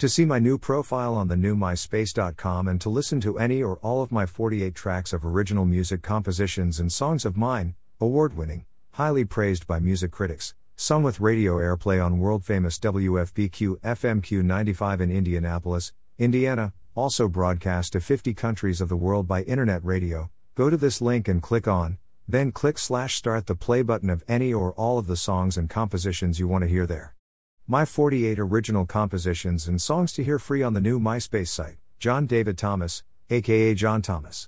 To see my new profile on the new myspace.com and to listen to any or all of my 48 tracks of original music compositions and songs of mine, award winning, highly praised by music critics, some with radio airplay on world famous WFBQ FMQ 95 in Indianapolis, Indiana, also broadcast to 50 countries of the world by internet radio, go to this link and click on, then click slash start the play button of any or all of the songs and compositions you want to hear there. My 48 original compositions and songs to hear free on the new MySpace site, John David Thomas, aka John Thomas.